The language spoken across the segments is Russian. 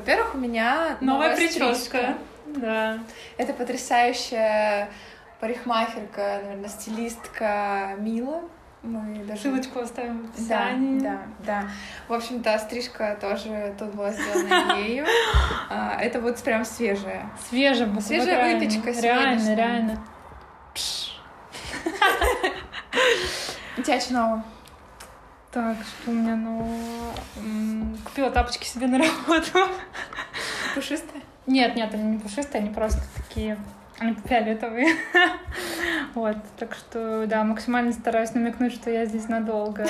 Во-первых, у меня новая, новая прическа. стрижка. Да. Это потрясающая парикмахерка, наверное, стилистка Мила. Мы даже... Ссылочку оставим в Да, описании. да, да. В общем-то, стрижка тоже тут была сделана ею. А, Это вот прям свежая. Свежая, буквально, Свежая выпечка Реально, реально. У тебя что нового? Так, что у меня нового? М, Купила тапочки себе на работу. Пушистая? Нет, нет, они не пушистые, они просто такие, они фиолетовые. Вот, так что, да, максимально стараюсь намекнуть, что я здесь надолго.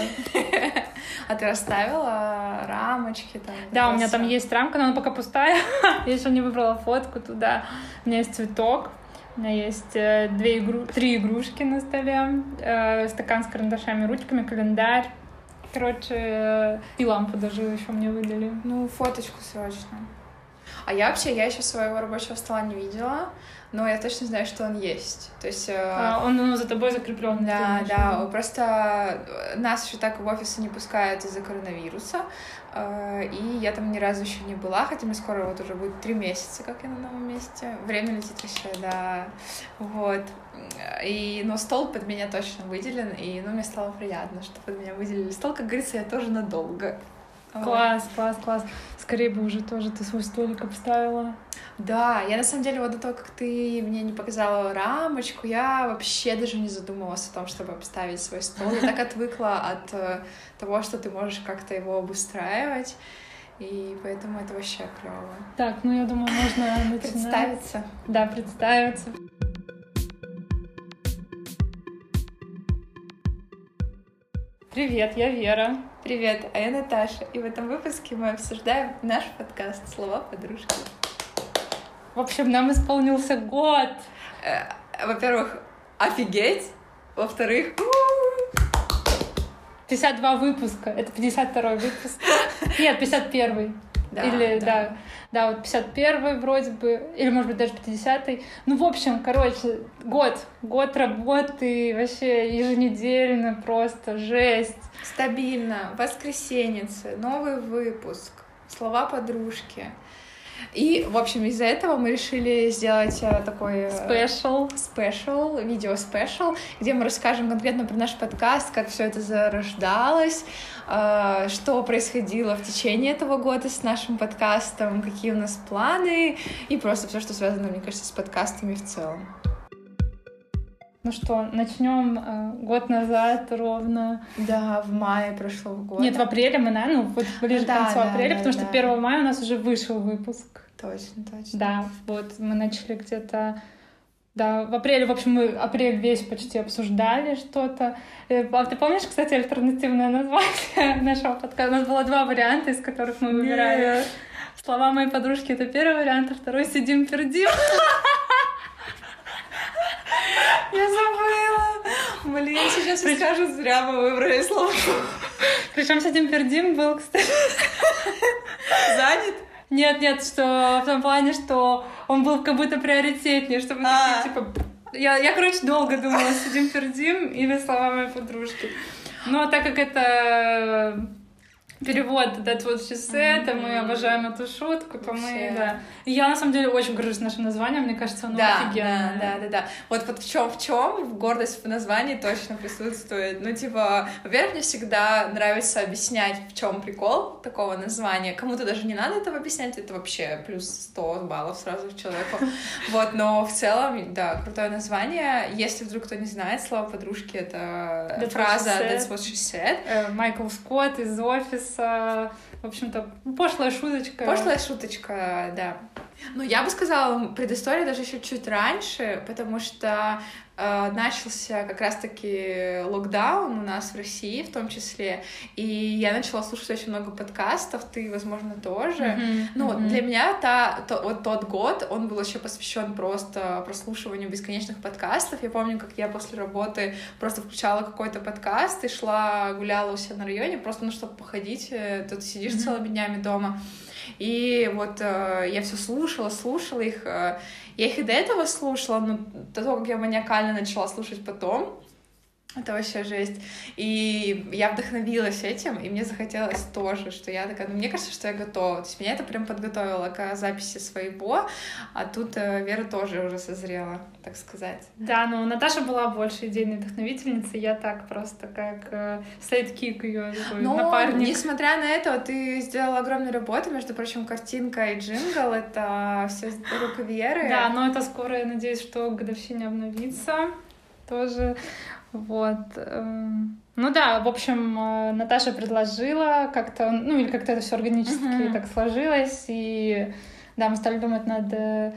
А ты расставила рамочки там? Да, у меня там есть рамка, но она пока пустая. Я еще не выбрала фотку туда. У меня есть цветок, у меня есть э, две игру... три игрушки на столе, э, стакан с карандашами, ручками, календарь. Короче, и лампу даже еще мне выдали. Ну, фоточку срочно. А я вообще, я еще своего рабочего стола не видела, но я точно знаю, что он есть. То есть... э, А, он ну, за тобой закреплен. Да, да, просто э, нас еще так в офисы не пускают из-за коронавируса, и я там ни разу еще не была, хотя мне скоро вот уже будет три месяца, как я на новом месте. Время летит вообще, да, вот. И, но стол под меня точно выделен, и, ну, мне стало приятно, что под меня выделили стол, как говорится, я тоже надолго. Класс, класс, класс. Скорее бы уже тоже ты свой столик обставила. Да, я на самом деле вот до того, как ты мне не показала рамочку, я вообще даже не задумывалась о том, чтобы обставить свой стол. Я так отвыкла от э, того, что ты можешь как-то его обустраивать, и поэтому это вообще клево. Так, ну я думаю, можно начинать. Представиться. Да, представиться. Привет, я Вера. Привет, а я Наташа, и в этом выпуске мы обсуждаем наш подкаст «Слова подружки». В общем, нам исполнился год. Э, Во-первых, офигеть! Во-вторых, 52 выпуска. Это 52 выпуск. Нет, 51. да, Или, да. да, вот 51 вроде бы, или, может быть, даже 50-й. Ну, в общем, короче, год. Год работы, вообще еженедельно просто жесть. Стабильно, воскресенницы, новый выпуск, слова подружки. И, в общем, из-за этого мы решили сделать э, такой э, Special. special, видео special, где мы расскажем конкретно про наш подкаст, как все это зарождалось, э, что происходило в течение этого года с нашим подкастом, какие у нас планы и просто все, что связано, мне кажется, с подкастами в целом. Ну что, начнем э, год назад ровно. Да, в мае прошлого года. Нет, в апреле мы, да, ну вот ближе Да, к концу да, апреля, да, потому что да. 1 мая у нас уже вышел выпуск. Точно, точно. Да, вот мы начали где-то... Да, в апреле, в общем, мы апрель весь почти обсуждали что-то. Э, А ты помнишь, кстати, альтернативное название нашего подкаста? У нас было два варианта, из которых мы выбирали. Нет. Слова моей подружки — это первый вариант, а второй — сидим пердим. Я забыла. Блин, сейчас я скажу, зря мы выбрали слово. Причем сидим пердим был, кстати. Занят? Нет, нет, что в том плане, что он был как будто приоритетнее, чтобы А. такие, типа... Я, я, короче, долго думала, сидим пердим или слова моей подружки. Но так как это перевод what she said, а мы обожаем эту шутку, то мы, да. Я, на самом деле, очень горжусь нашим названием, мне кажется, оно да, офигенное. да, да, да, да. Вот, вот в чем в чем гордость в названии точно присутствует. Ну, типа, во-первых, мне всегда нравится объяснять, в чем прикол такого названия. Кому-то даже не надо этого объяснять, это вообще плюс 100 баллов сразу человеку. Вот, но в целом, да, крутое название. Если вдруг кто не знает, слово подружки — это фраза. That's what she said. Майкл Скотт из офиса. В общем-то, пошлая шуточка. Пошлая шуточка, да. Ну, я бы сказала, предыстория даже еще чуть раньше, потому что начался как раз-таки локдаун у нас в России в том числе, и я начала слушать очень много подкастов, ты, возможно, тоже. Мгм, Ну, мгм. для меня та, то- вот тот год, он был еще посвящен просто прослушиванию бесконечных подкастов. Я помню, как я после работы просто включала какой-то подкаст и шла, гуляла у себя на районе, просто, ну, чтобы походить, э, то ты сидишь Мгм. целыми днями дома. И вот э, я все слушала, слушала их. э, я их и до этого слушала, но до того, как я маниакально начала слушать потом, Это вообще жесть. И я вдохновилась этим, и мне захотелось тоже, что я такая, ну, мне кажется, что я готова. То есть меня это прям подготовило к записи своего, а тут э, Вера тоже уже созрела, так сказать. Да, но Наташа была больше идейной вдохновительницей, я так просто как э, sidekick ее но, напарник. несмотря на это, ты сделала огромную работу, между прочим, картинка и джингл — это все рук Веры. Да, но это скоро, я надеюсь, что годовщине обновится тоже. Вот. Эм, ну да, в общем, э, Наташа предложила как-то, ну или как-то это все органически uh-huh. так сложилось, и да, мы стали думать над э,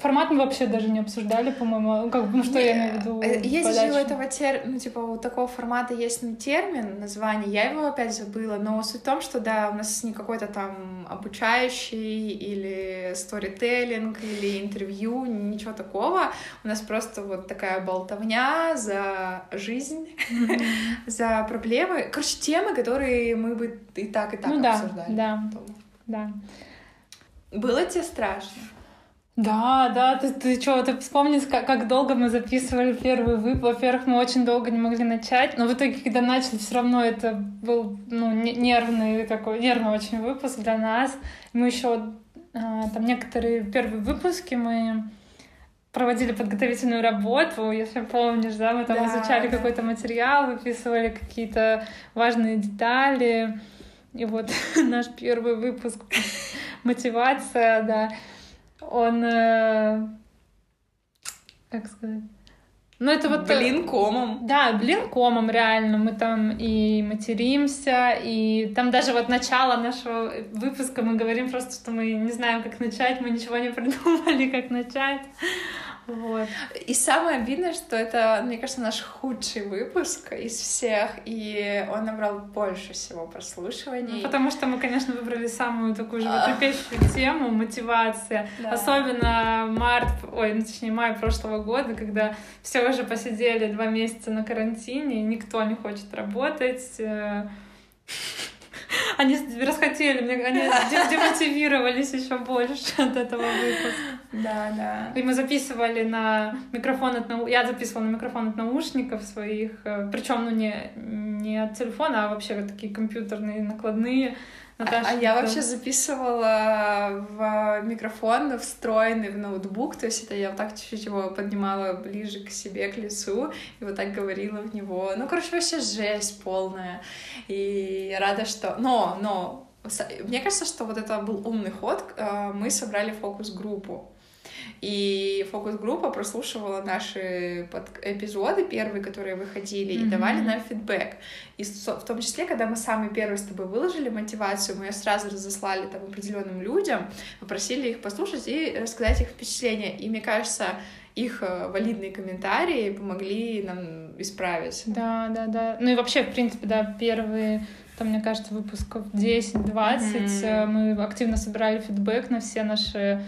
Формат мы вообще даже не обсуждали, по-моему. Ну, как, ну, что я имею в виду? Э, есть же у этого тер... ну, типа, у такого формата есть ну, термин, название. Я его опять забыла, но суть в том, что да, у нас не какой-то там обучающий или сторителлинг или интервью, ничего такого. У нас просто вот такая болтовня за жизнь, за проблемы. Короче, темы, которые мы бы и так, и так ну, обсуждали. Да, да, да. Было тебе страшно? Да, да, ты, ты что, ты вспомни, как, как долго мы записывали первый выпуск. Во-первых, мы очень долго не могли начать, но в итоге, когда начали, все равно это был ну, нервный такой, нервный очень выпуск для нас. Мы еще а, там некоторые первые выпуски мы проводили подготовительную работу, если помнишь, да, мы там да, изучали да. какой-то материал, выписывали какие-то важные детали. И вот наш первый выпуск мотивация, да он... Э, как сказать? Ну, это вот... Э, блин комом. Да, блин комом, реально. Мы там и материмся, и там даже вот начало нашего выпуска мы говорим просто, что мы не знаем, как начать, мы ничего не придумали, как начать. Вот. И самое обидное, что это, мне кажется, наш худший выпуск из всех, и он набрал больше всего прослушиваний. Ну, потому что мы, конечно, выбрали самую такую животрепещущую тему — мотивация. Да. Особенно март, ой, ну, точнее, май прошлого года, когда все уже посидели два месяца на карантине, никто не хочет работать, э, они расхотели, они демотивировались еще больше от этого выпуска. Да, да. И мы записывали на микрофон от нау... я записывала на микрофон от наушников своих, э, причем ну не не от телефона, а вообще такие компьютерные накладные. Наташа, а, а я да. вообще записывала в микрофон встроенный в ноутбук, то есть это я вот так чуть-чуть его поднимала ближе к себе, к лицу, и вот так говорила в него. Ну, короче, вообще жесть полная. И я рада, что... Но, но, мне кажется, что вот это был умный ход. Э, мы собрали фокус-группу. И фокус-группа прослушивала наши под... эпизоды первые, которые выходили, mm-hmm. и давали нам фидбэк. И в том числе, когда мы самые первые с тобой выложили мотивацию, мы ее сразу разослали там определенным людям, попросили их послушать и рассказать их впечатления. И мне кажется, их э, валидные комментарии помогли нам исправить. Да, да, да. Ну и вообще, в принципе, да, первые там, мне кажется, выпусков 10-20 mm-hmm. мы активно собирали фидбэк на все наши Э,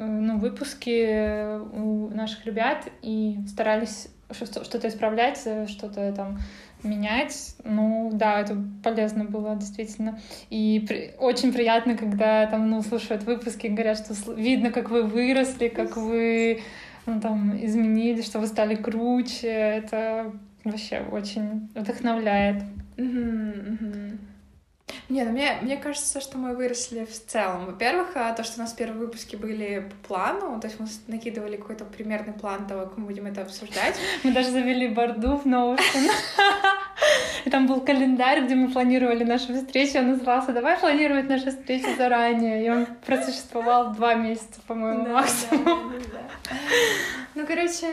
ну, выпуски у наших ребят и старались что-то исправлять, э, что-то там менять. Ну, да, это полезно было, действительно. И при... очень приятно, когда там, ну, слушают выпуски говорят, что видно, как вы выросли, как вы ну, там изменились, что вы стали круче. Это вообще очень вдохновляет. Mm-hmm, mm-hmm. Не, ну мне, мне кажется, что мы выросли в целом. Во-первых, а, то, что у нас первые выпуски были по плану, то есть мы накидывали какой-то примерный план того, как мы будем это обсуждать. Мы даже завели борду в Notion. И там был календарь, где мы планировали наши встречи. Он назывался «Давай планировать наши встречи заранее». И он просуществовал два месяца, по-моему, максимум. Ну, короче,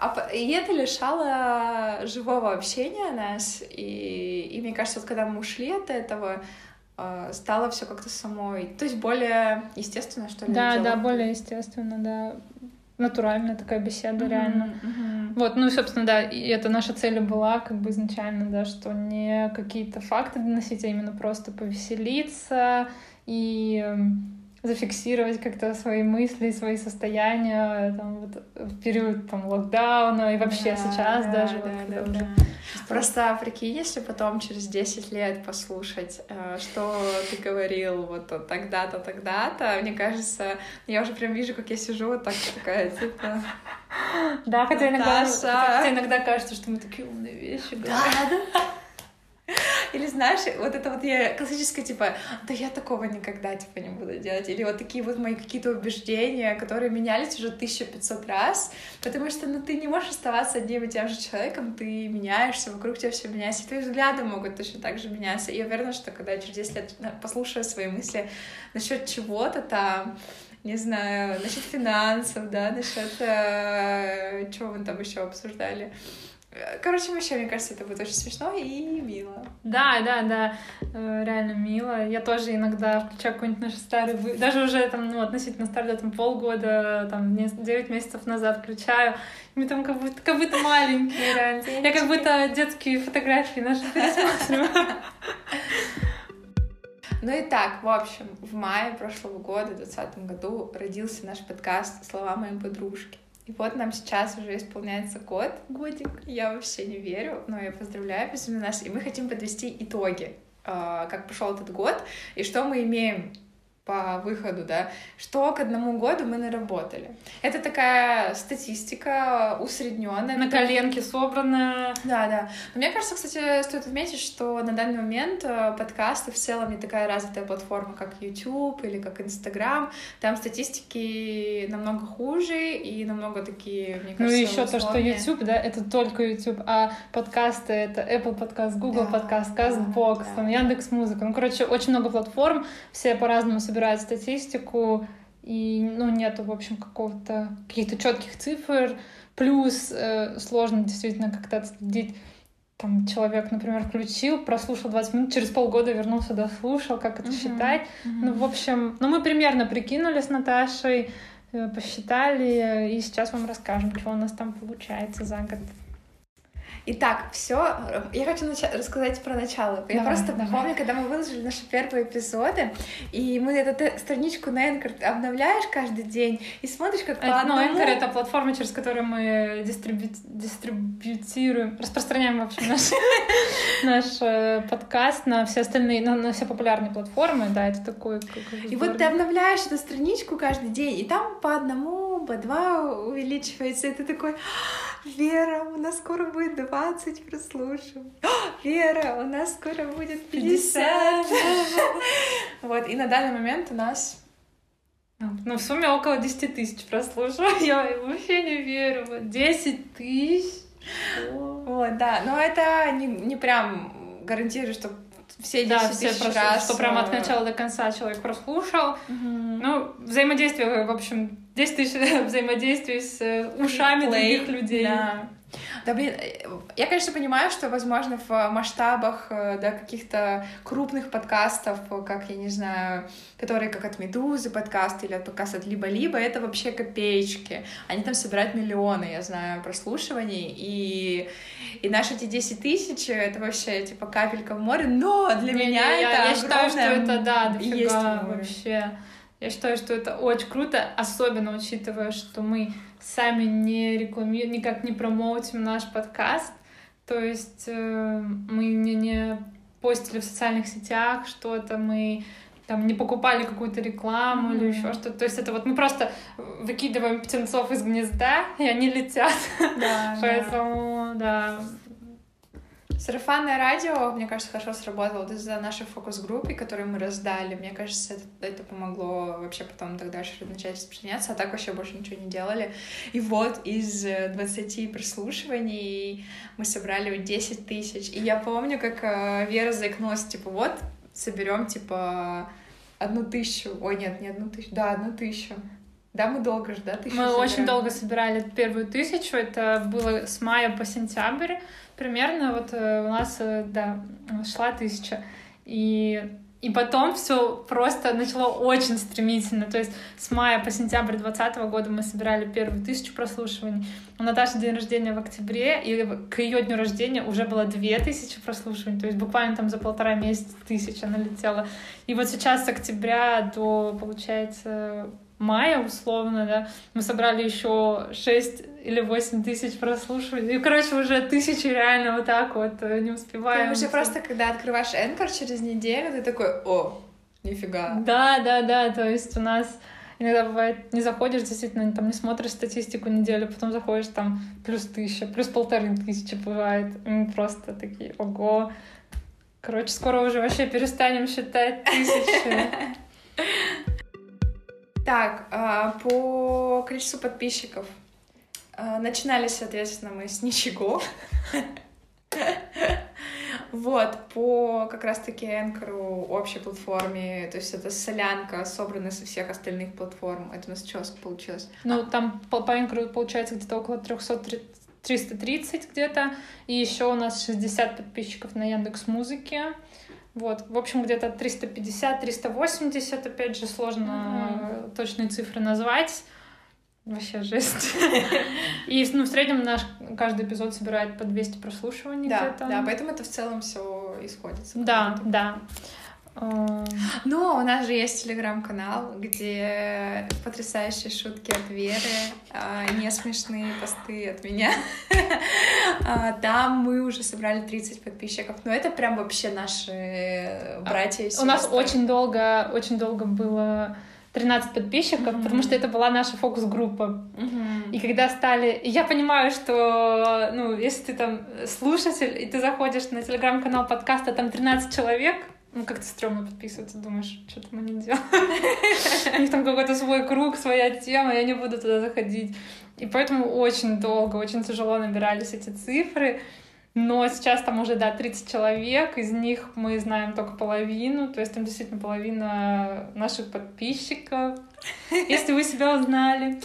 а и это лишало живого общения нас. И, и мне кажется, вот когда мы ушли от этого, а, стало все как-то самой. То есть более естественно, что ли? Да, да, более естественно, да. Натуральная такая беседа, mm-hmm, реально. Mm-hmm. Вот, ну и, собственно, да, и это наша цель была, как бы изначально, да, что не какие-то факты доносить, а именно просто повеселиться и зафиксировать как-то свои мысли, свои состояния там, вот, в период там, локдауна и вообще Да, сейчас да, даже. да, вот, да, уже да. Просто прикинь, если потом через 10 лет послушать, э, что ты говорил вот тогда-то, тогда-то, мне кажется, я уже прям вижу, как я сижу вот так такая, типа... Да, хотя иногда, хотя иногда кажется, что мы такие умные вещи говорим. да. Или знаешь, вот это вот я классическая, типа, да я такого никогда, типа, не буду делать. Или вот такие вот мои какие-то убеждения, которые менялись уже 1500 раз, потому что, ну, ты не можешь оставаться одним и тем же человеком, ты меняешься, вокруг тебя все меняется, и твои взгляды могут точно так же меняться. И я уверена, что когда я через 10 лет послушаю свои мысли насчет чего-то там, не знаю, насчет финансов, да, насчет э, чего мы там еще обсуждали. Короче, вообще, мне кажется, это будет очень смешно и мило. Да, да, да, э, реально мило. Я тоже иногда включаю какой-нибудь наш старый, вы- даже уже там, ну, относительно старый, да, там полгода, там, 9 месяцев назад включаю, мы там как будто, как будто маленькие, реально. Я как будто детские фотографии наши пересматриваю. Ну и так, в общем, в мае прошлого года, в 2020 году, родился наш подкаст «Слова моей подружки». И вот нам сейчас уже исполняется год, годик. Я вообще не верю, но я поздравляю безумно нас. И мы хотим подвести итоги, э, как прошел этот год, и что мы имеем по выходу, да, что к одному году мы наработали. Это такая статистика усредненная. На коленке собрано. Да, да. Но мне кажется, кстати, стоит отметить, что на данный момент э, подкасты в целом не такая развитая платформа, как YouTube или как Instagram. Там статистики намного хуже и намного такие, мне кажется, Ну и еще то, что. YouTube, да, это только YouTube, а подкасты это Apple подкаст, Google Да, подкаст, да, CastBox, да. там Яндекс Музыка. Ну, короче, очень много платформ, все по-разному собирают статистику, и, ну, нету, в общем, какого-то, каких-то четких цифр. Плюс э, сложно действительно как-то отследить там человек, например, включил, прослушал 20 минут, через полгода вернулся, дослушал, как это Мгм. считать. Мгм. Ну, в общем, ну, мы примерно прикинули с Наташей, э, посчитали, и сейчас вам расскажем, что у нас там получается за год. Итак, все. Я хочу нача- рассказать про начало. я Давай, просто давай. помню, когда мы выложили наши первые эпизоды, и мы эту страничку на Anchor обновляешь каждый день и смотришь, как по Это, ну, одному... Anchor — это платформа, через которую мы дистрибью- дистрибьютируем, распространяем, в общем, наш, наш э, подкаст на все остальные, на, на все популярные платформы, да, это как бы И вот ты обновляешь эту страничку каждый день, и там по одному, по два увеличивается, и ты такой, «А, Вера, у нас скоро будет 20 прослушиваний. «А, Вера, у нас скоро будет 50. Вот, и на данный момент у нас... Ну, в сумме около 10 тысяч прослушиваний. Я вообще не верю. Вот 10 тысяч. Вот, да, но это не, не прям гарантирую, что все 10 Да, все прослушали, раз... что прям от э, начала до конца человек прослушал. мгм. Ну, взаимодействие, в общем, 10 тысяч взаимодействий с э, ушами Плей, других людей. Да. Да, блин, э, я, конечно, понимаю, что, возможно, в масштабах э, да, каких-то крупных подкастов, э, как, я не знаю, которые как от «Медузы» подкаст или от подкаста от «Либо-либо», это вообще копеечки. Они там собирают миллионы, я знаю, прослушиваний, и, и наши эти 10 тысяч — это вообще, типа, капелька в море, но для Не, не, меня я, это я считаю, что это, да, дофига есть вообще. Я считаю, что это очень круто, особенно учитывая, что мы сами не рекламируем, никак не промоутим наш подкаст. То есть э, мы не, не постили в социальных сетях что-то, мы там не покупали какую-то рекламу или Мгм. еще что-то. То есть это вот мы просто выкидываем птенцов из гнезда, и они летят. Да. Поэтому, да, Сарафанное радио, мне кажется, хорошо сработало вот из-за нашей фокус-группы, которую мы раздали. Мне кажется, это, это помогло вообще потом так дальше начать распространяться, а так вообще больше ничего не делали. И вот из э, 20 прослушиваний мы собрали вот 10 тысяч. И я помню, как э, Вера заикнулась, типа, вот, соберем, типа, одну тысячу. Ой, нет, не одну тысячу. Да, одну тысячу. Да, мы долго же, да, тысячу Мы очень собираем? долго собирали первую тысячу. Это было с мая по сентябрь. Примерно вот э, у нас, э, да, шла тысяча. И И потом все просто начало очень стремительно. То есть с мая по сентябрь 2020 года мы собирали первые тысячу прослушиваний. У Наташи день рождения в октябре, и к ее дню рождения уже было две тысячи прослушиваний. То есть буквально там за полтора месяца тысяча налетела. И вот сейчас с октября до, получается, мая, условно, да, мы собрали еще 6 или 8 тысяч прослушиваний. И, короче, уже тысячи реально вот так вот э, не успеваем. Ты уже просто, когда открываешь Энкор через неделю, ты такой, о, нифига. Да, да, да, то есть у нас иногда бывает, не заходишь, действительно, там не смотришь статистику неделю, потом заходишь, там плюс тысяча, плюс полторы тысячи бывает. И мы просто такие, ого. Короче, скоро уже вообще перестанем считать тысячи. Так, а, по количеству подписчиков. А, начинали, соответственно, мы с ничего. Вот, по как раз-таки Энкору, общей платформе, то есть это солянка, собранная со всех остальных платформ. Это у нас что получилось? Ну, там по, по Энкору получается где-то около 300 330 где-то, и еще у нас 60 подписчиков на Яндекс Музыке. Вот, в общем, где-то 350-380, опять же, сложно mm-hmm. точные цифры назвать. Вообще жесть. И ну, в среднем наш каждый эпизод собирает по 200 прослушиваний да, где-то. Да, поэтому это в целом все исходится. Да, да. Но у нас же есть телеграм-канал, где потрясающие шутки от Веры, а, не смешные посты от меня. А, там мы уже собрали 30 подписчиков. Но это прям вообще наши братья и У нас очень долго, очень долго было 13 подписчиков, mm-hmm. потому что это была наша фокус-группа. Mm-hmm. И когда стали... Я понимаю, что, ну, если ты там слушатель, и ты заходишь на телеграм-канал подкаста, там 13 человек, ну, как-то стрёмно подписываться, думаешь, что там они делают. У них там какой-то свой круг, своя тема, я не буду туда заходить. И поэтому очень долго, очень тяжело набирались эти цифры. Но сейчас там уже, да, 30 человек, из них мы знаем только половину, то есть там действительно половина наших подписчиков. Если вы себя узнали,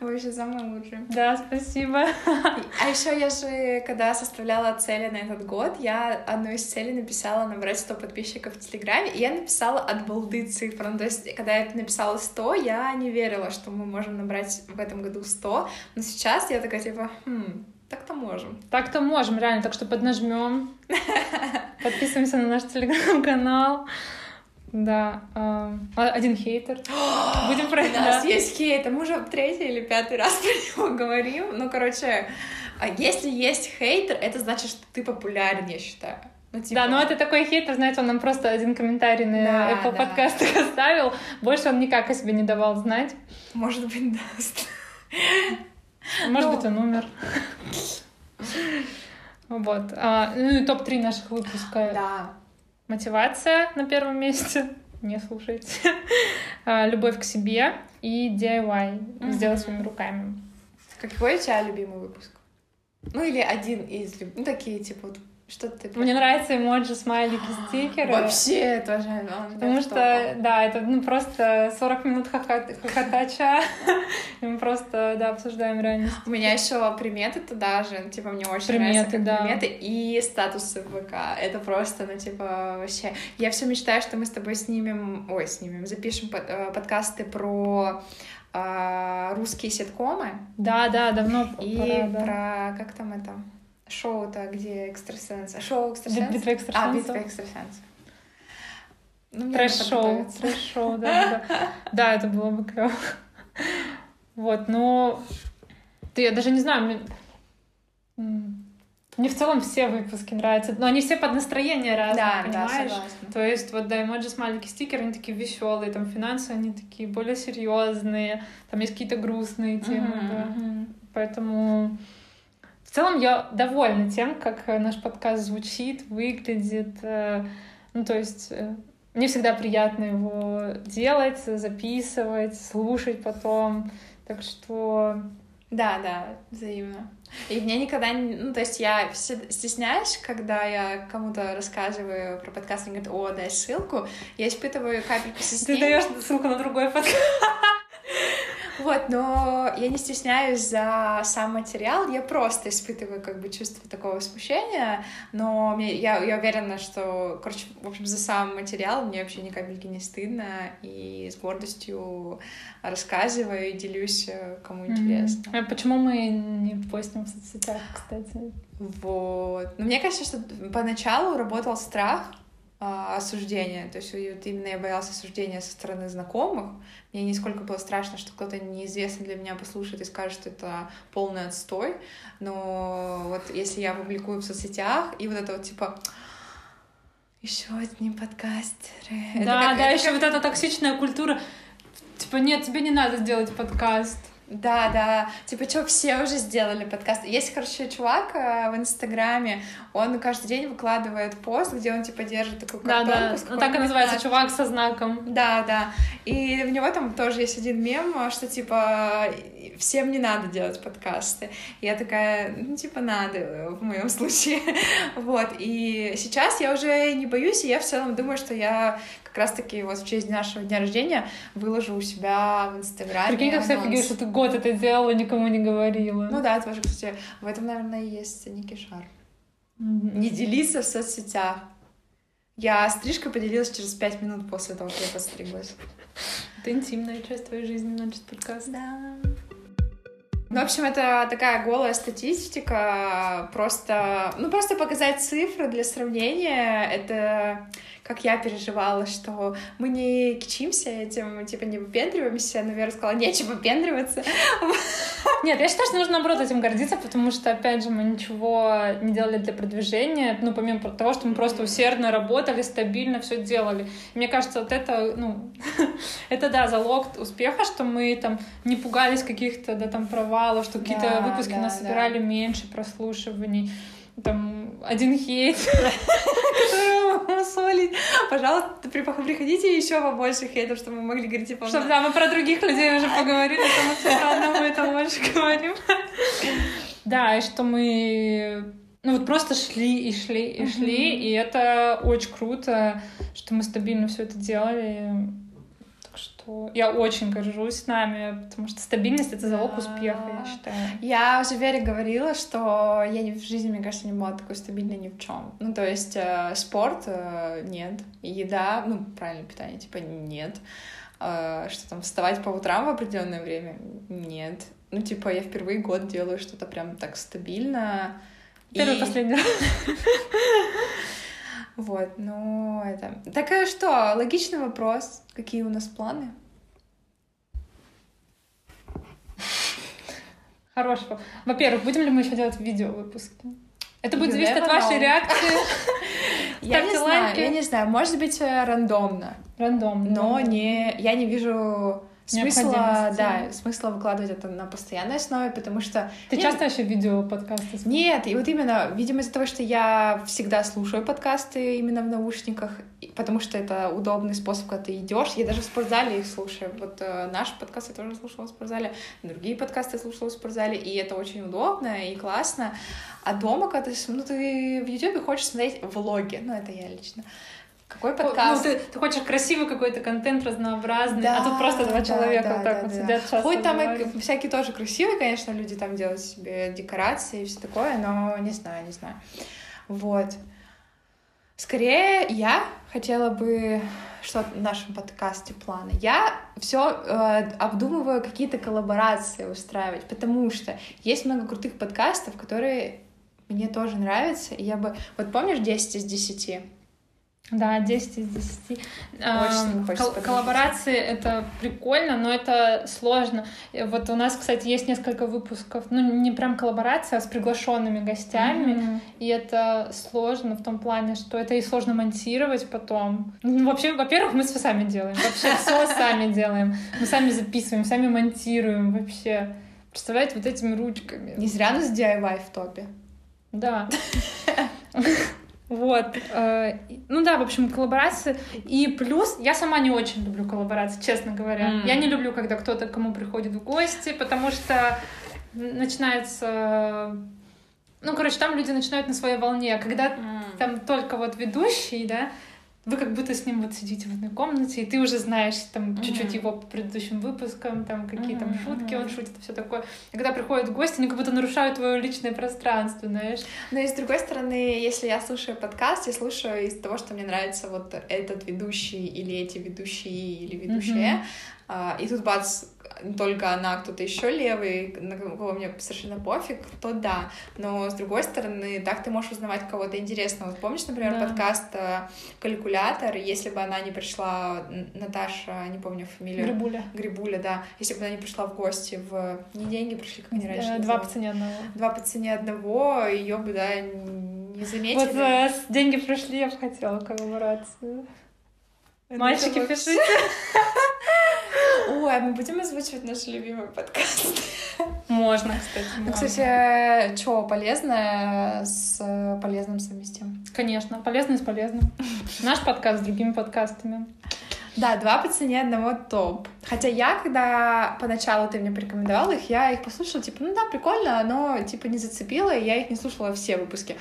вы вообще самые лучшие. Да, спасибо. А еще я же, когда составляла цели на этот год, я одну из целей написала набрать 100 подписчиков в Телеграме, и я написала от балды цифру. Ну, то есть, когда я написала 100, я не верила, что мы можем набрать в этом году 100, но сейчас я такая, типа, хм, так-то можем. Так-то можем, реально, так что поднажмем. Подписываемся на наш телеграм-канал. Да. Э, один хейтер. Будем про это. У нас есть хейтер. Мы уже третий или пятый раз про него говорим. Ну, короче, а если есть хейтер, это значит, что ты популярен, я считаю. Ну, типа... Да, но это такой хейтер, знаете, он нам просто один комментарий на да, Apple да. подкастах оставил. Больше он никак о себе не давал знать. Может быть, даст. Может ну... быть, он умер. Вот. А, ну и топ-3 наших выпуска. Да. Мотивация на первом месте. Не слушайте. А, любовь к себе и DIY. Сделать своими руками. Какой у тебя любимый выпуск? Ну или один из... Ну такие, типа, вот что ты... Мне нравятся эмоджи, смайлики, стикеры. Вообще тоже. Потому что, да, это ну, просто 40 минут хохотача. Мы просто, да, обсуждаем реальность. У меня еще приметы туда же, типа, мне очень приметы, нравятся да. приметы и статусы в ВК. Это просто, ну, типа, вообще... Я все мечтаю, что мы с тобой снимем... Ой, снимем, запишем э, подкасты про э, русские ситкомы. Да, да, давно И пора, да. про... Как там это? Шоу-то, где экстрасенсы. Шоу экстрасенсов? Битва экстрасенсов. А, битва экстрасенсов. Ну, Трэш-шоу, трэш-шоу, да, да. Да, это было бы клево. Вот, но... Ты, я даже не знаю, мне... Мне в целом все выпуски нравятся, но они все под настроение разные, да, понимаешь? Да, согласна. То есть вот да, эмоджи с маленький стикер, они такие веселые, там финансы, они такие более серьезные, там есть какие-то грустные темы, mm-hmm. да. Поэтому целом я довольна тем, как э, наш подкаст звучит, выглядит. Э, ну, то есть э, мне всегда приятно его делать, записывать, слушать потом. Так что... Да, да, взаимно. И мне никогда не... Ну, то есть я стесняюсь, когда я кому-то рассказываю про подкаст, они говорят, о, дай ссылку, я испытываю капельку стеснения. Ты даешь ссылку на другой подкаст. Вот, но я не стесняюсь за сам материал, я просто испытываю как бы чувство такого смущения, но мне, я, я уверена, что, короче, в общем, за сам материал мне вообще ни капельки не стыдно, и с гордостью рассказываю и делюсь, э, кому интересно. Mm-hmm. А почему мы не постим в соцсетях, кстати? Вот. Но мне кажется, что поначалу работал страх, осуждения. То есть вот именно я боялась осуждения со стороны знакомых. Мне нисколько было страшно, что кто-то неизвестный для меня послушает и скажет, что это полный отстой. Но вот если я публикую в соцсетях, и вот это вот типа еще одни подкастеры. Да, как, да, еще как... вот эта токсичная культура. Типа, нет, тебе не надо сделать подкаст. Да, да. Типа, что, все уже сделали подкаст. Есть, короче, чувак э, в Инстаграме, он каждый день выкладывает пост, где он, типа, держит такую картонку. Да, да. Ну, так и называется, чувак со знаком. Да, да. И у него там тоже есть один мем, что, типа, всем не надо делать подкасты. Я такая, ну, типа, надо в моем случае. вот. И сейчас я уже не боюсь, и я в целом думаю, что я как раз-таки вот в честь нашего дня рождения выложу у себя в Инстаграме. Прикинь, как все офигели, что ты год это делала, никому не говорила. Ну да, тоже, кстати, в этом, наверное, и есть некий шар. Mm-hmm. Не делиться в соцсетях. Я стрижкой поделилась через пять минут после того, как я подстриглась. Это интимная часть твоей жизни, значит, подкаст. Да. Ну, в общем, это такая голая статистика, просто, ну, просто показать цифры для сравнения. Это как я переживала, что мы не кичимся этим, типа не выпендриваемся, но Вера сказала, нечего выпендриваться. Нет, я считаю, что нужно, наоборот, этим гордиться, потому что, опять же, мы ничего не делали для продвижения, ну, помимо того, что мы просто усердно работали, стабильно все делали. И мне кажется, вот это, ну, это, да, залог успеха, что мы там не пугались каких-то, да, там, провалов, что какие-то да, выпуски да, нас да. собирали меньше прослушиваний там один хейт, который солить. Пожалуйста, приходите еще побольше хейтов, чтобы мы могли говорить, типа... Чтобы, да, мы про других людей уже поговорили, а мы все про одного это больше говорим. Да, и что мы ну вот просто шли и шли и шли, и это очень круто, что мы стабильно все это делали что я очень горжусь нами, потому что стабильность — это залог успеха, я считаю. Я уже Вере говорила, что я в жизни, мне кажется, не была такой стабильной ни в чем. Ну, то есть э, спорт э, — нет, еда, ну, правильное питание, типа, нет. Э, что там, вставать по утрам в определенное время — нет. Ну, типа, я впервые год делаю что-то прям так стабильно. Первый, и... последний раз. Вот, ну это... Так а что, логичный вопрос. Какие у нас планы? Хорошего. Во-первых, будем ли мы еще делать видео выпуски? Это будет зависеть от вашей реакции. Я не знаю, я не знаю. Может быть, э, рандомно. Рандомно. Но не, я не вижу смысла, да, смысла выкладывать это на постоянной основе, потому что... Ты нет, часто еще видео подкасты смотришь? Нет, и вот именно, видимо, из-за того, что я всегда слушаю подкасты именно в наушниках, потому что это удобный способ, когда ты идешь. Я даже в спортзале их слушаю. Вот э, наш подкаст я тоже слушала в спортзале, другие подкасты я слушала в спортзале, и это очень удобно и классно. А дома, когда ты, ну, ты в YouTube хочешь смотреть влоги, ну, это я лично. Какой ну, подкаст? Ну, ты, ты хочешь красивый какой-то контент разнообразный, да, а тут просто два человека да, вот так да, вот да. сидят часто. Хоть там и всякие тоже красивые, конечно, люди там делают себе декорации и все такое, но не знаю, не знаю. Вот. Скорее, я хотела бы что в нашем подкасте планы. Я все э, обдумываю какие-то коллаборации устраивать, потому что есть много крутых подкастов, которые мне тоже нравятся. И я бы... Вот помнишь 10 из 10? Да, 10 из 10. Очень Кол- коллаборации — это прикольно, но это сложно. Вот у нас, кстати, есть несколько выпусков, ну, не прям коллаборация, а с приглашенными гостями, mm-hmm. и это сложно в том плане, что это и сложно монтировать потом. Ну, вообще, во-первых, мы все сами делаем, вообще все сами делаем. Мы сами записываем, сами монтируем вообще. Представляете, вот этими ручками. Не зря нас DIY в топе. Да. Вот. Э, ну да, в общем, коллаборации. И плюс, я сама не очень люблю коллаборации, честно говоря. Mm. Я не люблю, когда кто-то кому приходит в гости, потому что начинается... Ну, короче, там люди начинают на своей волне. А когда mm. там только вот ведущий, да, вы как будто с ним вот сидите в одной комнате, и ты уже знаешь там Мгм. чуть-чуть его по предыдущим выпускам, там какие там Мгм, шутки он шутит, все такое. И когда приходят гости, они как будто нарушают твое личное пространство, знаешь. Но и с другой стороны, если я слушаю подкаст, я слушаю из того, что мне нравится вот этот ведущий или эти ведущие или ведущие. А, и тут бац, только она, кто-то еще левый, на кого мне совершенно пофиг, то да. Но с другой стороны, так ты можешь узнавать кого-то интересного. Вот помнишь, например, Да. подкаст э, «Калькулятор», если бы она не пришла, Наташа, не помню фамилию, Грибуля. Грибуля, да, если бы она не пришла в гости в... Не деньги пришли, как они раньше Два по цене одного. Два по цене одного, ее бы, да, не заметили. Вот э, деньги пришли, я бы хотела коллаборацию. Мальчики, пишите. Ой, мы будем озвучивать наш любимый подкаст. Можно, кстати. Ну, можно. кстати, что полезное с полезным совместим? Конечно, полезно с полезным. Наш подкаст с другими подкастами. Да, два по цене одного топ. Хотя я, когда поначалу ты мне порекомендовал их, я их послушала, типа, ну да, прикольно, но, типа, не зацепило, и я их не слушала все выпуски.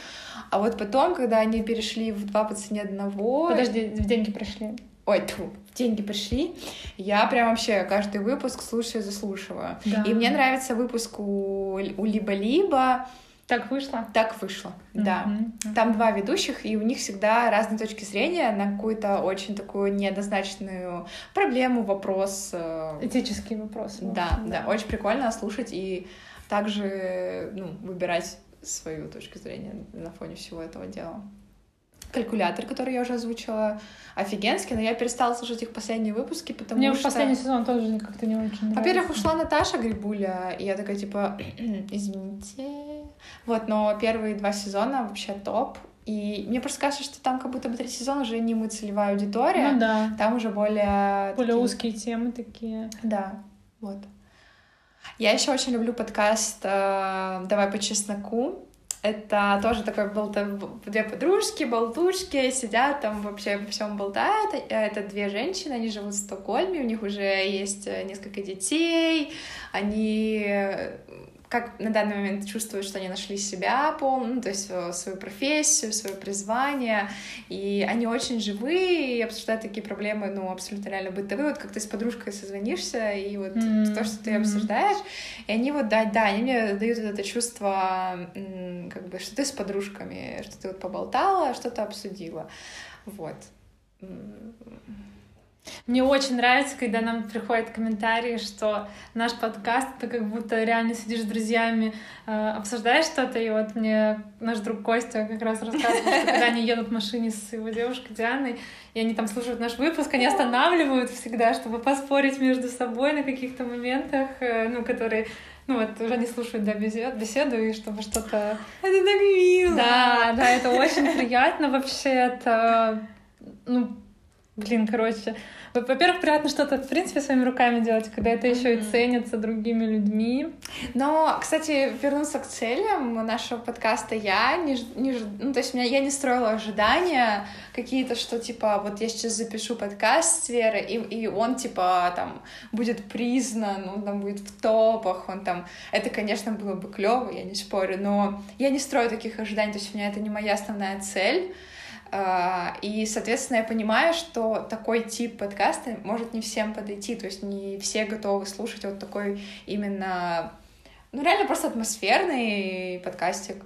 А вот потом, когда они перешли в два по цене одного... Подожди, в деньги пришли. Ой, тьфу, деньги пришли, я прям вообще каждый выпуск слушаю и заслушиваю. Да. И мне нравится выпуск у, у либо-либо. Так вышло? Так вышло, да. Мгм. Там два ведущих, и у них всегда разные точки зрения на какую-то очень такую неоднозначную проблему, вопрос. э, Этические вопросы. Да, общем, да, очень прикольно слушать и также ну, выбирать свою точку зрения на фоне всего этого дела. Калькулятор, который я уже озвучила, офигенский, но я перестала слушать их последние выпуски, потому Мне что... последний сезон тоже как-то не очень нравится. Во-первых, ушла Наташа Грибуля, и я такая, типа, извините. Вот, но первые два сезона вообще топ. И мне просто кажется, что там как будто бы третий сезон уже не мы целевая аудитория. Ну да. Там уже более... Более такие- узкие темы такие. Да, вот. Я еще очень люблю подкаст э, «Давай по чесноку». Это тоже такой был две подружки, болтушки, сидят там вообще обо всем болтают. Это две женщины, они живут в Стокгольме, у них уже есть э, несколько детей, они э, как на данный момент чувствуют, что они нашли себя полностью, ну, то есть э, свою профессию, свое призвание, и они очень живые и обсуждают такие проблемы, ну, абсолютно реально бытовые, вот как ты с подружкой созвонишься, и вот Мгм, то, что ты обсуждаешь, и они вот, да, да, они мне дают вот это чувство, как бы, что ты с подружками, что ты вот поболтала, что-то обсудила, вот. Мне очень нравится, когда нам приходят комментарии, что наш подкаст — это как будто реально сидишь с друзьями, э, обсуждаешь что-то, и вот мне наш друг Костя как раз рассказывал, что когда они едут в машине с его девушкой Дианой, и они там слушают наш выпуск, они останавливают всегда, чтобы поспорить между собой на каких-то моментах, э, ну, которые ну вот уже они слушают да, бесед- беседу, и чтобы что-то... Это так мило! Да, да, это очень приятно вообще. Это, ну, блин, короче. во- Во-первых, приятно что-то, в принципе, своими руками делать, когда это еще и Мгм. ценится другими людьми. Но, кстати, вернуться к целям нашего подкаста, я не, не ну, то есть меня, я не строила ожидания какие-то, что, типа, вот я сейчас запишу подкаст с Верой, и, и он, типа, там, будет признан, он там будет в топах, он там... Это, конечно, было бы клево, я не спорю, но я не строю таких ожиданий, то есть у меня это не моя основная цель. А, И, соответственно, я понимаю, что такой тип подкаста может не всем подойти, то есть не все готовы слушать вот такой именно, ну, реально просто атмосферный подкастик.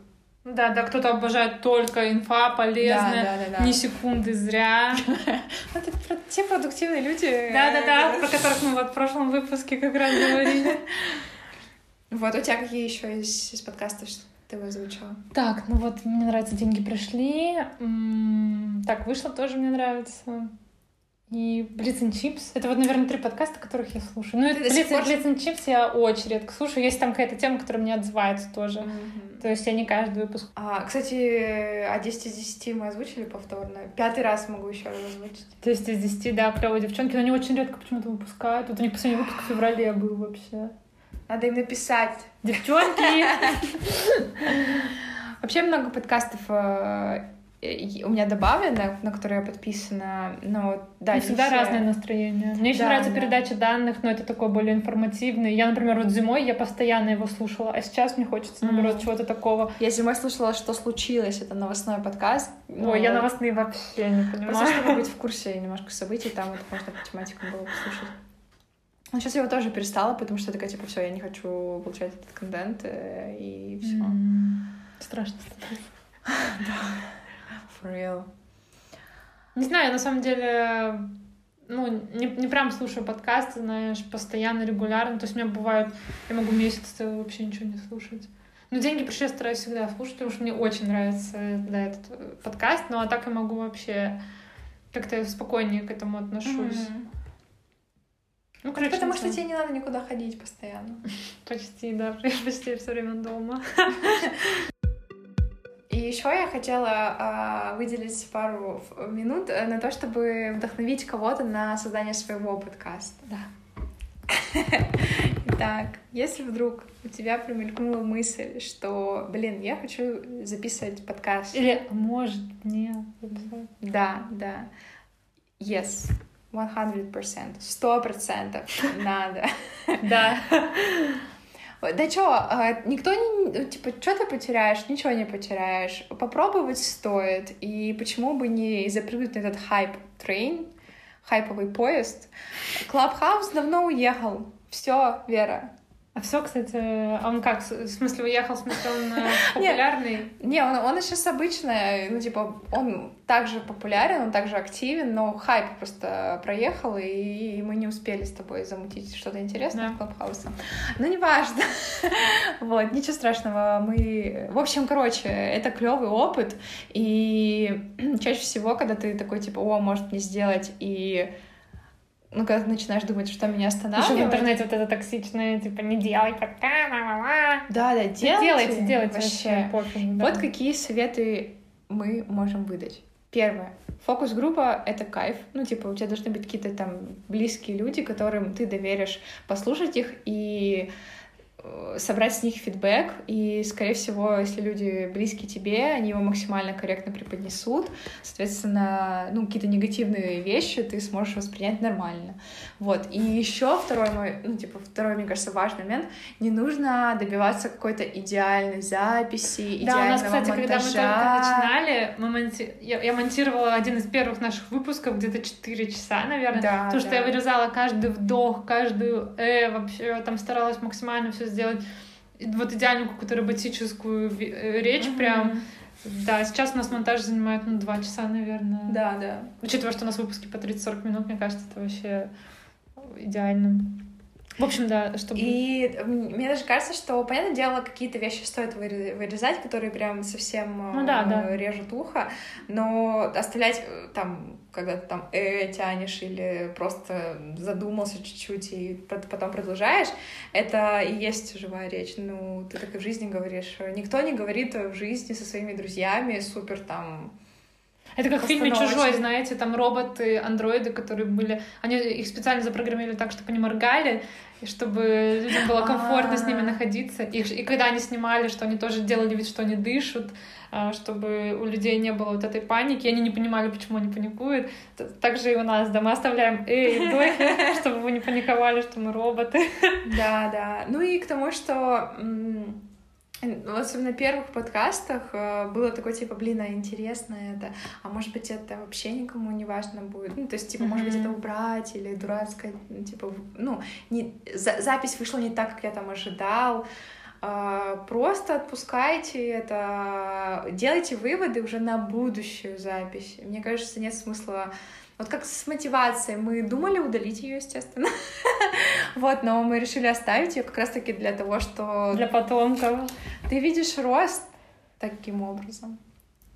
Да, да, кто-то обожает только инфа полезная, Да, да, да, да. ни секунды зря. Это те продуктивные люди. Да-да-да, про которых мы вот в прошлом выпуске как раз говорили. Вот, у тебя какие еще из, из подкастов ты бы озвучила? Так, ну вот мне нравится «Деньги пришли». Так, вышло тоже мне нравится. И Blitz and Chips. Это вот, наверное, три подкаста, которых я слушаю. Ну, Blitz, пор- Blitz and Chips я очень редко слушаю. Есть там какая-то тема, которая мне отзывается тоже. То есть я не каждый выпуск. А, кстати, а 10 из 10 мы озвучили повторно. Пятый раз могу еще раз озвучить. То есть из 10, да, клевые девчонки, но они очень редко почему-то выпускают. Вот у них последний выпуск в феврале был вообще. Надо им написать. Девчонки! Вообще много подкастов э, и у меня добавлено, на которое я подписана, но да, не всегда все. разное настроение. Мне еще Да, нравится да. передача данных, но это такой более информативный. Я, например, вот зимой я постоянно его слушала, а сейчас мне хочется, наоборот, Мгм. чего-то такого. Я зимой слушала, что случилось, это новостной подкаст. Ну, Ой, я новостные вообще не Просто понимаю. чтобы быть в курсе немножко событий, там вот можно по тематикам было послушать. Но сейчас я его тоже перестала, потому что я такая, типа, все, я не хочу получать этот контент, э, и все. М, Страшно становится. For real. Не знаю, я на самом деле, ну, не, не прям слушаю подкасты, знаешь, постоянно, регулярно. То есть у меня бывает, я могу месяц вообще ничего не слушать. Но деньги пришли, я стараюсь всегда слушать, потому что мне очень нравится да, этот э, подкаст. Ну, а так я могу вообще как-то спокойнее к этому отношусь. Мгм. Ну, короче, Потому не что тебе не надо никуда ходить постоянно. Почти, да, я почти все время дома. И еще я хотела а, выделить пару минут э, на то, чтобы вдохновить кого-то на создание своего подкаста. Да. Итак, если вдруг у тебя промелькнула мысль, что, блин, я хочу записывать подкаст. Или, может, нет. Да, да. Yes. 100%. Сто процентов надо. Да. Да чё, а, никто не... ну, Типа, что ты потеряешь? Ничего не потеряешь. Попробовать стоит. И почему бы не запрыгнуть на этот hype train, хайповый поезд? Clubhouse давно уехал. Все, Вера. А все, кстати, он как? В смысле, уехал, в смысле, он э, популярный? Не, он, он сейчас обычно, ну, типа, он также популярен, он также активен, но хайп просто проехал, и мы не успели с тобой замутить что-то интересное Да. в Клабхаусе. Ну, неважно. Вот, ничего страшного. Мы... В общем, короче, это клевый опыт, и чаще всего, когда ты такой, типа, о, может мне сделать, и ну, когда ты начинаешь думать, что меня Еще останавливает. в интернете вот это токсичное, типа, не делай ла-ла-ла. Да, да, Да делайте. Делайте, делайте вообще, пофиг, да. Вот какие советы мы можем выдать. Первое. Фокус-группа — это кайф. Ну, типа, у тебя должны быть какие-то там близкие люди, которым ты доверишь послушать их и собрать с них фидбэк, и, скорее всего, если люди близкие тебе, они его максимально корректно преподнесут, соответственно, ну, какие-то негативные вещи ты сможешь воспринять нормально. Вот. И еще второй мой, ну, типа, второй, мне кажется, важный момент, не нужно добиваться какой-то идеальной записи, Да, у нас, идеального кстати, когда мы монтажа. только начинали, мы монти- я, я монтировала один из первых наших выпусков, где-то 4 часа, наверное. Да, что да. я вырезала каждый вдох, каждую э, вообще там старалась максимально все сделать. Вот идеальную какую-то роботическую э, речь Мгм. прям. Да, сейчас у нас монтаж занимает, ну, два часа, наверное. Да, да. Учитывая, что у нас выпуски по 30-40 минут, мне кажется, это вообще идеально. В общем, да, чтобы... И мне даже кажется, что, понятное дело, какие-то вещи стоит выре- вырезать, которые прям совсем Ну да, э, да. режут ухо, но оставлять э, там, когда ты там э тянешь или просто задумался чуть-чуть и потом продолжаешь, это и есть живая речь. Ну, ты так и в жизни говоришь. Никто не говорит в жизни со своими друзьями супер там... Это как в фильме. «Чужой», знаете, там роботы, андроиды, которые были... Они их специально запрограммировали так, чтобы они моргали, и чтобы людям было комфортно с ними А. находиться. И, и когда они снимали, что они тоже делали вид, что они дышат, а, чтобы у людей не было вот этой паники, и они не понимали, почему они паникуют. Так же и у нас, да, мы оставляем «эй, вдохи», чтобы вы не паниковали, что мы роботы. Да, да. Ну и к тому, что особенно на первых подкастах э, было такое, типа, блин, а интересно это, а может быть, это вообще никому не важно будет. Ну, то есть, типа, может быть, это убрать или дурацкое, ну, типа, в- ну, не, за- запись вышла не так, как я там ожидал. А, Просто отпускайте это, делайте выводы уже на будущую запись. Мне кажется, нет смысла вот как с мотивацией. Мы думали удалить ее, естественно. Вот, но мы решили оставить ее как раз-таки для того, что Для потомков. ты видишь рост таким образом.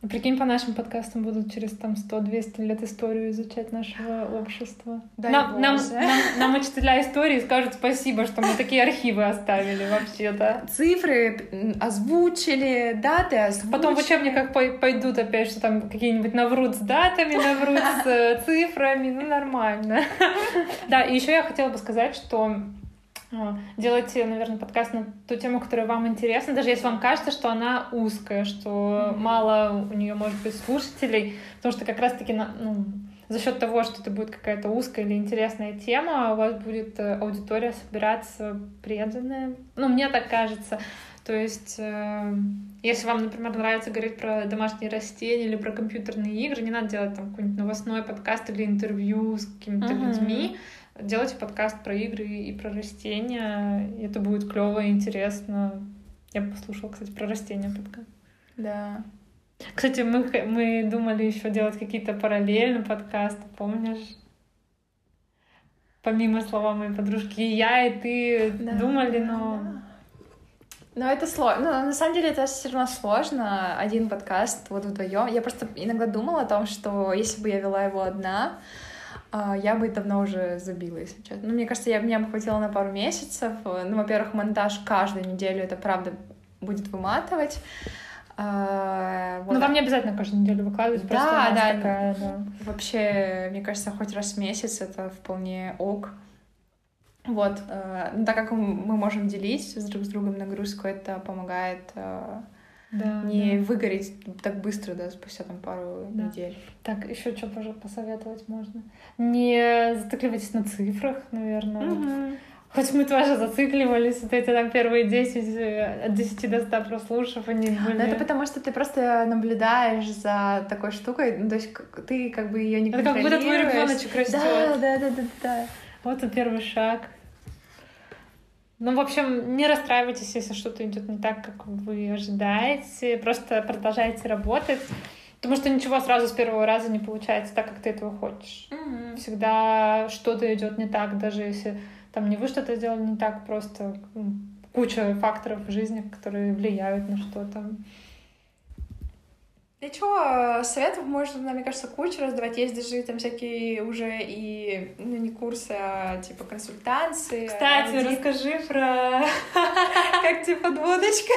И Прикинь, по нашим подкастам будут через там 100-200 лет историю изучать нашего общества. Дай нам, нам, нам, нам учителя истории скажут спасибо, что мы такие архивы оставили вообще-то. Цифры озвучили, даты озвучили. Потом в учебниках пой- пойдут опять, что там какие-нибудь наврут с датами, наврут с э, цифрами, ну нормально. Да, и еще я хотела бы сказать, что А, делайте, наверное, подкаст на ту тему, которая вам интересна, даже если вам кажется, что она узкая, что мало у нее может быть слушателей, потому что как раз-таки ну, за счет того, что это будет какая-то узкая или интересная тема, у вас будет э, аудитория собираться преданная. Ну, мне так кажется. То есть, э, если вам, например, нравится говорить про домашние растения или про компьютерные игры, не надо делать там какой-нибудь новостной подкаст или интервью с какими-то uh-huh. людьми. Делайте подкаст про игры и про растения. Это будет клево и интересно. Я послушала, кстати, про растения подкаст. Да. Кстати, мы, мы думали еще делать какие-то параллельные подкасты, помнишь? Помимо слова моей подружки, и я, и ты да, думали, но... Да. Но это сложно. Ну, на самом деле это все равно сложно. Один подкаст вот вдвоем. Я просто иногда думала о том, что если бы я вела его одна, я бы давно уже забила, если честно. Ну, мне кажется, я, меня бы хватило на пару месяцев. Ну, во-первых, монтаж каждую неделю, это правда будет выматывать. А, вот. Ну, там не обязательно каждую неделю выкладывать, да, просто да, такая, да. Вообще, мне кажется, хоть раз в месяц это вполне ок. Вот, э, ну, так как мы можем делить друг с другом нагрузку, это помогает э, да, не да. выгореть так быстро, да, спустя там пару да. недель. Так, еще что посоветовать можно? Не зацикливайтесь на цифрах, наверное. Угу. Хоть мы тоже зацикливались, вот эти там первые 10, э, от 10 до 100 прослушиваний были. Но это потому, что ты просто наблюдаешь за такой штукой, ну, то есть ты как бы ее не это как будто твой ребеночек растет. Да, да, да, да, да. Вот и первый шаг. Ну, в общем, не расстраивайтесь, если что-то идет не так, как вы ожидаете. Просто продолжайте работать. Потому что ничего сразу с первого раза не получается так, как ты этого хочешь. Mm-hmm. Всегда что-то идет не так, даже если там не вы что-то сделали не так, просто куча факторов в жизни, которые влияют на что-то. И что, советов можно, мне кажется, кучу раздавать. Есть даже там всякие уже и, ну, не курсы, а типа консультации. Кстати, аудит. расскажи про как типа подводочка.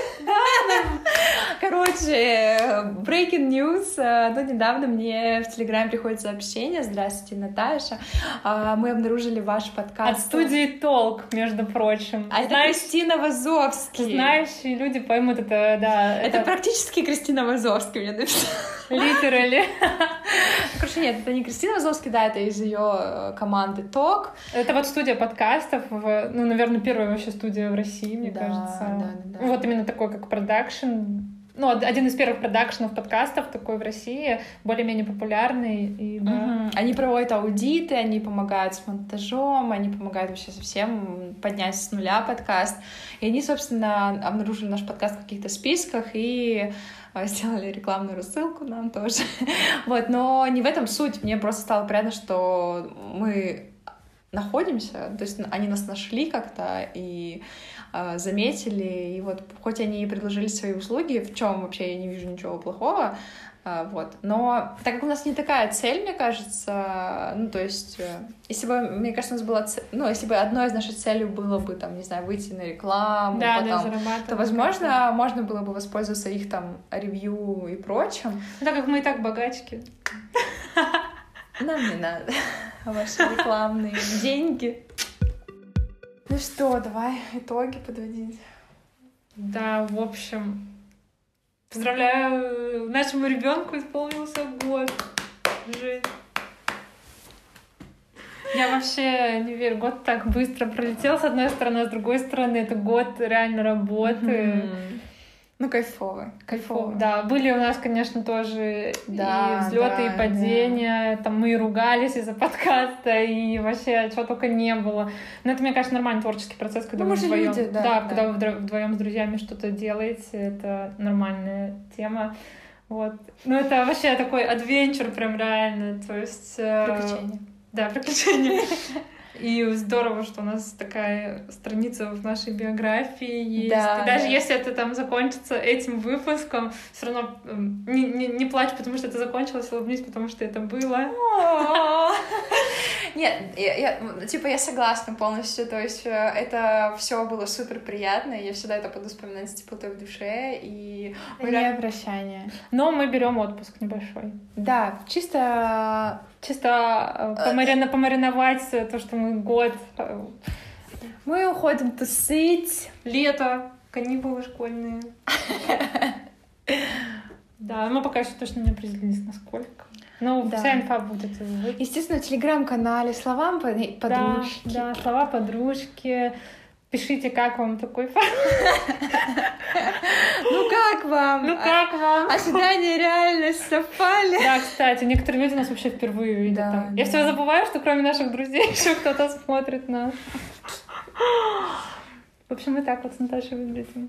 Короче, breaking news. Ну, недавно мне в Телеграме приходит сообщение. Здравствуйте, Наташа. А, мы обнаружили ваш подкаст. От студии Толк, между прочим. А это Кристина Вазовский. Знающие люди поймут это, да. Это практически Кристина Вазовский мне написала. Литерали. Короче, нет, это не Кристина Вазовский, да, это из ее э, команды ТОК. Это вот студия подкастов, ну, наверное, первая вообще студия в России, мне кажется. Да, да, да. Вот именно такой, как продакшн, ну, один из первых продакшенов подкастов такой в России, более-менее популярный. И, да. угу. Они проводят аудиты, они помогают с монтажом, они помогают вообще совсем поднять с нуля подкаст. И они, собственно, обнаружили наш подкаст в каких-то списках и сделали рекламную рассылку нам тоже. вот, но не в этом суть. Мне просто стало приятно, что мы находимся, то есть они нас нашли как-то и э, заметили, и вот хоть они и предложили свои услуги, в чем вообще я не вижу ничего плохого, а, вот. Но так как у нас не такая цель, мне кажется, ну, то есть, э, если бы, мне кажется, у нас была цель, ну, если бы одной из наших целей было бы, там, не знаю, выйти на рекламу, да, потом, да, то, возможно, можно было бы воспользоваться их, там, ревью и прочим. Ну, так как мы и так богачки. Нам не надо ваши рекламные деньги. Ну что, давай итоги подводить. Да, в общем, Поздравляю, нашему ребенку исполнился год. Жень. Я вообще не верю, год так быстро пролетел с одной стороны, а с другой стороны это год реально работы. Mm-hmm. Ну, кайфово. Кайфово. Да, были у нас, конечно, тоже да, и взлеты, да, и падения. Да. Там мы и ругались из-за подкаста, и вообще чего только не было. Но это, мне кажется, нормальный творческий процесс, когда ну, вы вдвоем. Люди, да, да, да, когда вы вдвоем с друзьями что-то делаете, это нормальная тема. Вот. Ну, это вообще такой адвенчур, прям реально. То есть. Э, приключения. Да, приключения. И здорово, что у нас такая страница в нашей биографии есть. Да, и даже да. если это там закончится этим выпуском, все равно не, не, не плачь, потому что это закончилось, улыбнись, потому что это было. Нет, я, я, типа я согласна полностью, то есть э, это все было супер приятно, я всегда это буду вспоминать с теплотой в душе, и мы реально... прощание. Но мы берем отпуск небольшой. Да, чисто чисто э, помарина, помариновать то, что мы год... Э, Мы уходим тусить. Лето, каникулы школьные. Да, мы пока еще точно не определились, насколько. Ну, Да. вся инфа будет. Естественно, в телеграм-канале словам под- подружки. Да, да, слова подружки. Пишите, как вам такой формат. Ну как вам? Ну как вам? Ожидания и реальность совпали? Да, кстати, некоторые люди нас вообще впервые видят. Да, там. Я да. все забываю, что кроме наших друзей еще кто-то смотрит нас. В общем, мы так вот с Наташей выглядим.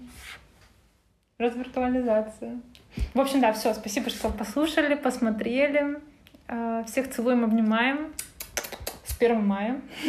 Развиртуализация. В общем, да, все. Спасибо, что послушали, посмотрели. Э, Всех целуем, обнимаем. С 1 мая.